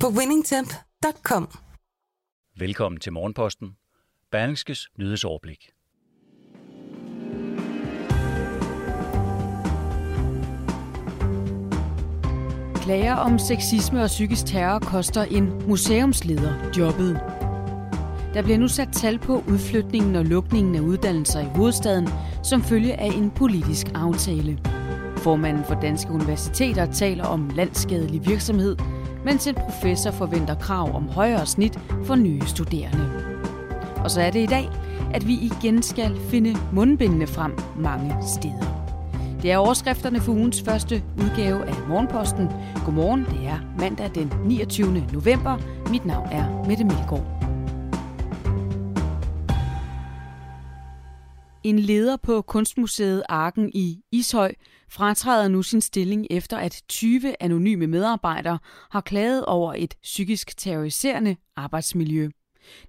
på winningtemp.com. Velkommen til Morgenposten. Berlingskes nyhedsoverblik. Klager om sexisme og psykisk terror koster en museumsleder jobbet. Der bliver nu sat tal på udflytningen og lukningen af uddannelser i hovedstaden som følge af en politisk aftale. Formanden for Danske Universiteter taler om landskadelig virksomhed, mens en professor forventer krav om højere snit for nye studerende. Og så er det i dag, at vi igen skal finde mundbindene frem mange steder. Det er overskrifterne for ugens første udgave af Morgenposten. Godmorgen, det er mandag den 29. november. Mit navn er Mette Melgaard. En leder på Kunstmuseet Arken i Ishøj fratræder nu sin stilling efter at 20 anonyme medarbejdere har klaget over et psykisk terroriserende arbejdsmiljø.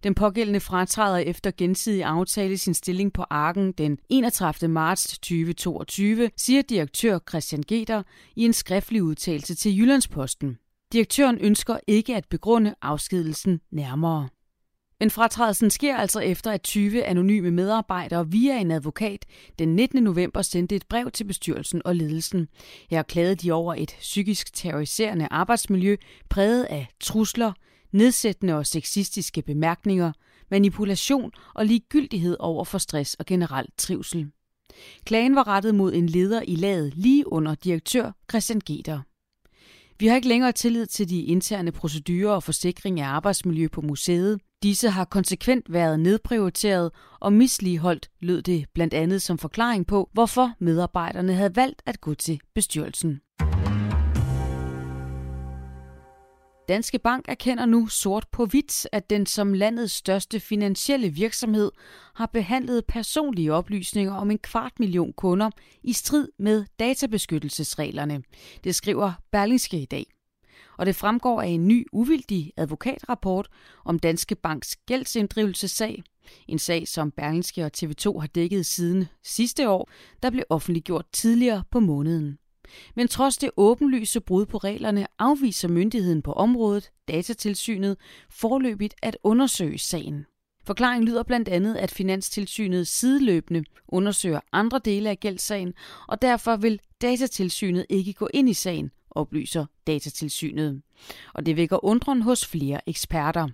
Den pågældende fratræder efter gensidig aftale sin stilling på Arken den 31. marts 2022, siger direktør Christian Geter i en skriftlig udtalelse til Jyllandsposten. Direktøren ønsker ikke at begrunde afskedelsen nærmere. Men fratrædelsen sker altså efter, at 20 anonyme medarbejdere via en advokat den 19. november sendte et brev til bestyrelsen og ledelsen. Her klagede de over et psykisk terroriserende arbejdsmiljø præget af trusler, nedsættende og sexistiske bemærkninger, manipulation og ligegyldighed over for stress og generelt trivsel. Klagen var rettet mod en leder i laget lige under direktør Christian Geter. Vi har ikke længere tillid til de interne procedurer og forsikring af arbejdsmiljø på museet. Disse har konsekvent været nedprioriteret og misligeholdt, lød det blandt andet som forklaring på, hvorfor medarbejderne havde valgt at gå til bestyrelsen. Danske Bank erkender nu sort på hvidt, at den som landets største finansielle virksomhed har behandlet personlige oplysninger om en kvart million kunder i strid med databeskyttelsesreglerne. Det skriver Berlingske i dag. Og det fremgår af en ny uvildig advokatrapport om Danske Banks gældsinddrivelsessag. En sag, som Berlingske og TV2 har dækket siden sidste år, der blev offentliggjort tidligere på måneden. Men trods det åbenlyse brud på reglerne afviser myndigheden på området, datatilsynet, forløbigt at undersøge sagen. Forklaringen lyder blandt andet, at Finanstilsynet sideløbende undersøger andre dele af gældssagen, og derfor vil datatilsynet ikke gå ind i sagen, oplyser datatilsynet. Og det vækker undren hos flere eksperter.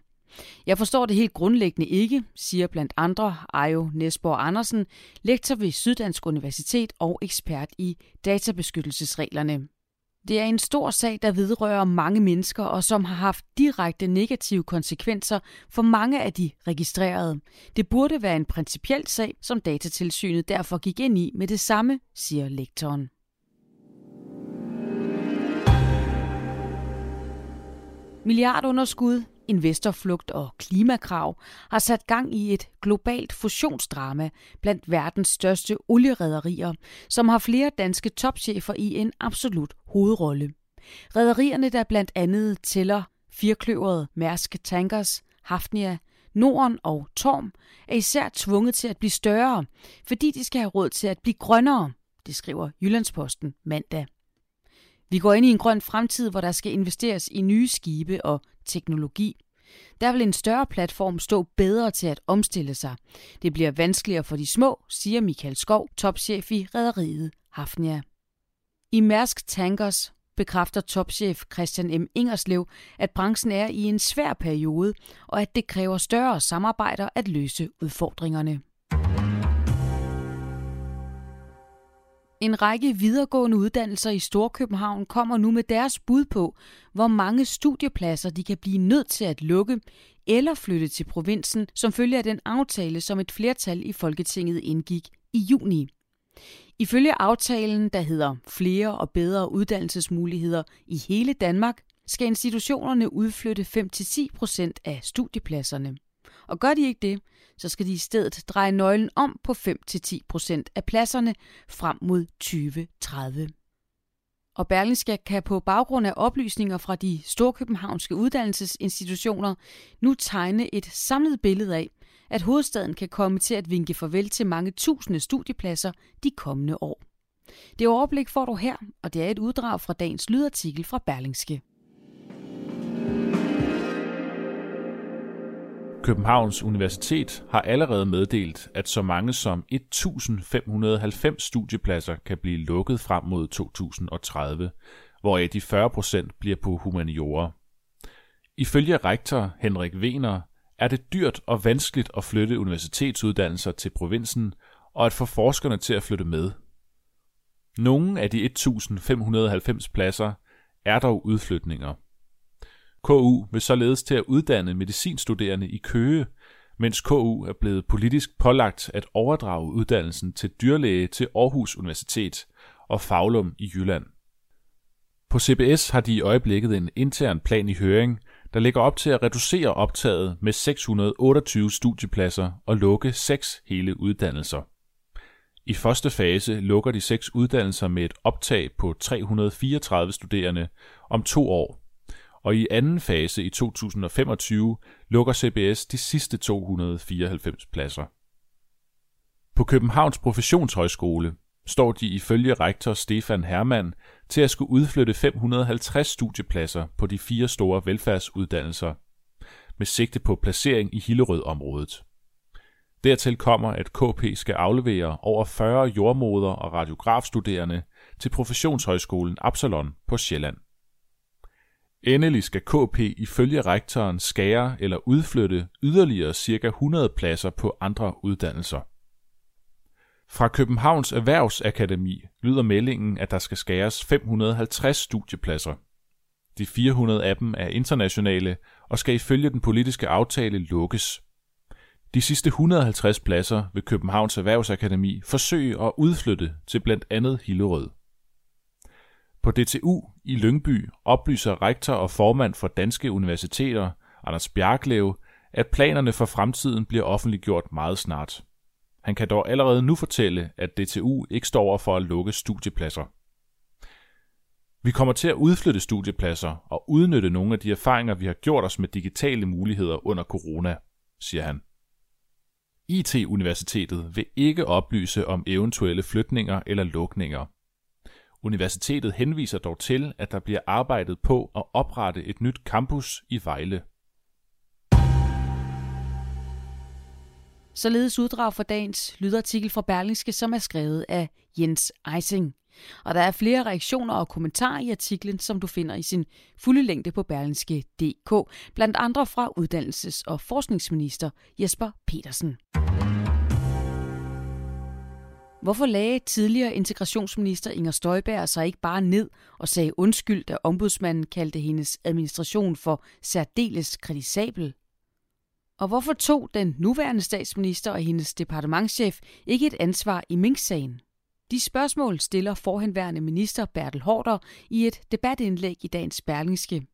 Jeg forstår det helt grundlæggende ikke, siger blandt andre Ejo Nesborg Andersen, lektor ved Syddansk Universitet og ekspert i databeskyttelsesreglerne. Det er en stor sag, der vedrører mange mennesker og som har haft direkte negative konsekvenser for mange af de registrerede. Det burde være en principiel sag, som datatilsynet derfor gik ind i med det samme, siger lektoren. Milliardunderskud, investorflugt og klimakrav har sat gang i et globalt fusionsdrama blandt verdens største olierederier, som har flere danske topchefer i en absolut hovedrolle. Rederierne, der blandt andet tæller firkløveret Mærsk Tankers, Hafnia, Norden og Torm, er især tvunget til at blive større, fordi de skal have råd til at blive grønnere, det skriver Jyllandsposten mandag. Vi går ind i en grøn fremtid, hvor der skal investeres i nye skibe og teknologi. Der vil en større platform stå bedre til at omstille sig. Det bliver vanskeligere for de små, siger Michael Skov, topchef i rederiet Hafnia. I Mærsk Tankers bekræfter topchef Christian M. Ingerslev, at branchen er i en svær periode, og at det kræver større samarbejder at løse udfordringerne. En række videregående uddannelser i Storkøbenhavn kommer nu med deres bud på, hvor mange studiepladser de kan blive nødt til at lukke eller flytte til provinsen, som følger af den aftale, som et flertal i Folketinget indgik i juni. Ifølge aftalen, der hedder Flere og bedre uddannelsesmuligheder i hele Danmark, skal institutionerne udflytte 5-10 procent af studiepladserne. Og gør de ikke det, så skal de i stedet dreje nøglen om på 5-10% af pladserne frem mod 2030. Og Berlingske kan på baggrund af oplysninger fra de storkøbenhavnske uddannelsesinstitutioner nu tegne et samlet billede af, at hovedstaden kan komme til at vinke farvel til mange tusinde studiepladser de kommende år. Det overblik får du her, og det er et uddrag fra dagens lydartikel fra Berlingske. Københavns Universitet har allerede meddelt, at så mange som 1.590 studiepladser kan blive lukket frem mod 2030, hvoraf de 40 procent bliver på humaniora. Ifølge rektor Henrik Wener er det dyrt og vanskeligt at flytte universitetsuddannelser til provinsen og at få forskerne til at flytte med. Nogle af de 1.590 pladser er dog udflytninger. KU vil således til at uddanne medicinstuderende i Køge, mens KU er blevet politisk pålagt at overdrage uddannelsen til dyrlæge til Aarhus Universitet og Faglum i Jylland. På CBS har de i øjeblikket en intern plan i høring, der lægger op til at reducere optaget med 628 studiepladser og lukke seks hele uddannelser. I første fase lukker de seks uddannelser med et optag på 334 studerende om to år og i anden fase i 2025 lukker CBS de sidste 294 pladser. På Københavns Professionshøjskole står de ifølge rektor Stefan Hermann til at skulle udflytte 550 studiepladser på de fire store velfærdsuddannelser, med sigte på placering i Hillerød-området. Dertil kommer, at KP skal aflevere over 40 jordmoder og radiografstuderende til Professionshøjskolen Absalon på Sjælland. Endelig skal KP ifølge rektoren skære eller udflytte yderligere ca. 100 pladser på andre uddannelser. Fra Københavns Erhvervsakademi lyder meldingen, at der skal skæres 550 studiepladser. De 400 af dem er internationale og skal ifølge den politiske aftale lukkes. De sidste 150 pladser vil Københavns Erhvervsakademi forsøge at udflytte til blandt andet Hillerød. På DTU i Lyngby oplyser rektor og formand for Danske Universiteter, Anders Bjarklev, at planerne for fremtiden bliver offentliggjort meget snart. Han kan dog allerede nu fortælle, at DTU ikke står over for at lukke studiepladser. Vi kommer til at udflytte studiepladser og udnytte nogle af de erfaringer, vi har gjort os med digitale muligheder under corona, siger han. IT-universitetet vil ikke oplyse om eventuelle flytninger eller lukninger. Universitetet henviser dog til, at der bliver arbejdet på at oprette et nyt campus i Vejle. Således uddrag for dagens lydartikel fra Berlingske, som er skrevet af Jens Eising. Og der er flere reaktioner og kommentarer i artiklen, som du finder i sin fulde længde på berlingske.dk, blandt andre fra uddannelses- og forskningsminister Jesper Petersen. Hvorfor lagde tidligere integrationsminister Inger Støjberg sig ikke bare ned og sagde undskyld, da ombudsmanden kaldte hendes administration for særdeles kritisabel? Og hvorfor tog den nuværende statsminister og hendes departementschef ikke et ansvar i Mink-sagen? De spørgsmål stiller forhenværende minister Bertel Hårder i et debatindlæg i dagens Berlingske.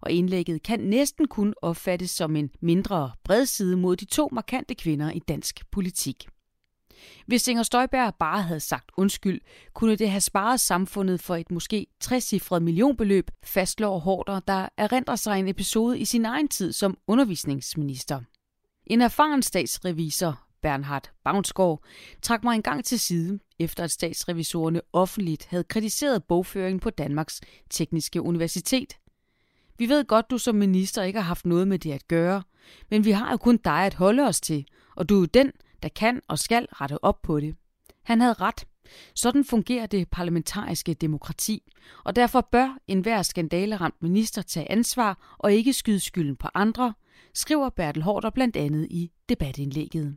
Og indlægget kan næsten kun opfattes som en mindre bred side mod de to markante kvinder i dansk politik. Hvis Inger Støjberg bare havde sagt undskyld, kunne det have sparet samfundet for et måske 60 millionbeløb, fastslår Hårder, der erindrer sig en episode i sin egen tid som undervisningsminister. En erfaren statsrevisor, Bernhard Bavnsgaard, trak mig engang til side, efter at statsrevisorerne offentligt havde kritiseret bogføringen på Danmarks Tekniske Universitet. Vi ved godt, du som minister ikke har haft noget med det at gøre, men vi har jo kun dig at holde os til, og du er den, der kan og skal rette op på det. Han havde ret. Sådan fungerer det parlamentariske demokrati, og derfor bør enhver skandaleramt minister tage ansvar og ikke skyde skylden på andre, skriver Bertel Hårder blandt andet i debatindlægget.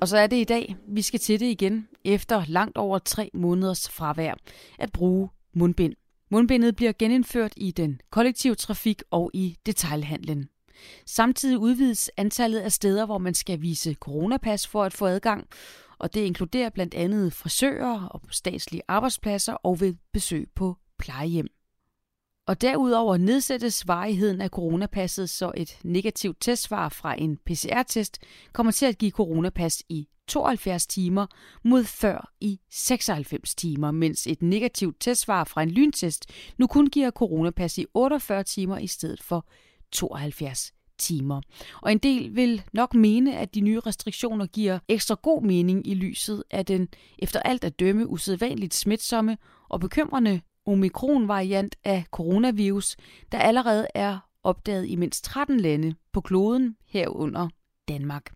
Og så er det i dag, vi skal til det igen, efter langt over tre måneders fravær, at bruge mundbind. Mundbindet bliver genindført i den kollektive trafik og i detailhandlen. Samtidig udvides antallet af steder, hvor man skal vise coronapas for at få adgang, og det inkluderer blandt andet frisører og på statslige arbejdspladser og ved besøg på plejehjem. Og derudover nedsættes varigheden af coronapasset, så et negativt testsvar fra en PCR-test kommer til at give coronapas i 72 timer mod før i 96 timer, mens et negativt testsvar fra en lyntest nu kun giver coronapas i 48 timer i stedet for 72 timer. Og en del vil nok mene, at de nye restriktioner giver ekstra god mening i lyset af den efter alt at dømme usædvanligt smitsomme og bekymrende omikron-variant af coronavirus, der allerede er opdaget i mindst 13 lande på kloden herunder Danmark.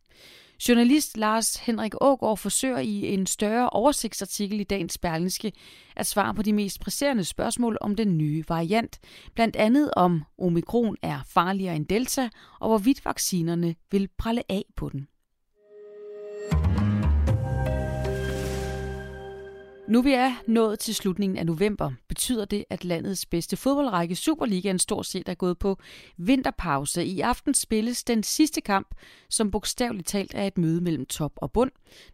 Journalist Lars Henrik Ågaard forsøger i en større oversigtsartikel i dagens Berlingske at svare på de mest presserende spørgsmål om den nye variant. Blandt andet om omikron er farligere end delta, og hvorvidt vaccinerne vil prale af på den. Nu vi er nået til slutningen af november, betyder det, at landets bedste fodboldrække Superligaen stort set er gået på vinterpause. I aften spilles den sidste kamp, som bogstaveligt talt er et møde mellem top og bund,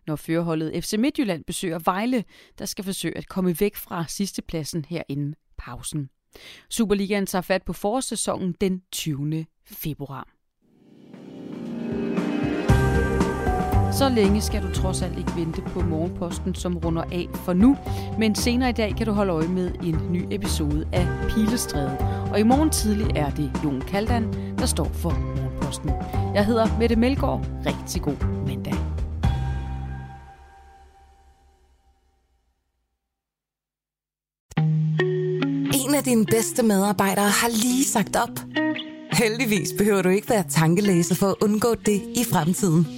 når førerholdet FC Midtjylland besøger Vejle, der skal forsøge at komme væk fra sidstepladsen herinde pausen. Superligaen tager fat på forårssæsonen den 20. februar. Så længe skal du trods alt ikke vente på morgenposten, som runder af for nu. Men senere i dag kan du holde øje med en ny episode af Pilestræde. Og i morgen tidlig er det Jon Kaldan, der står for morgenposten. Jeg hedder Mette Melgaard. Rigtig god mandag. En af dine bedste medarbejdere har lige sagt op. Heldigvis behøver du ikke være tankelæser for at undgå det i fremtiden.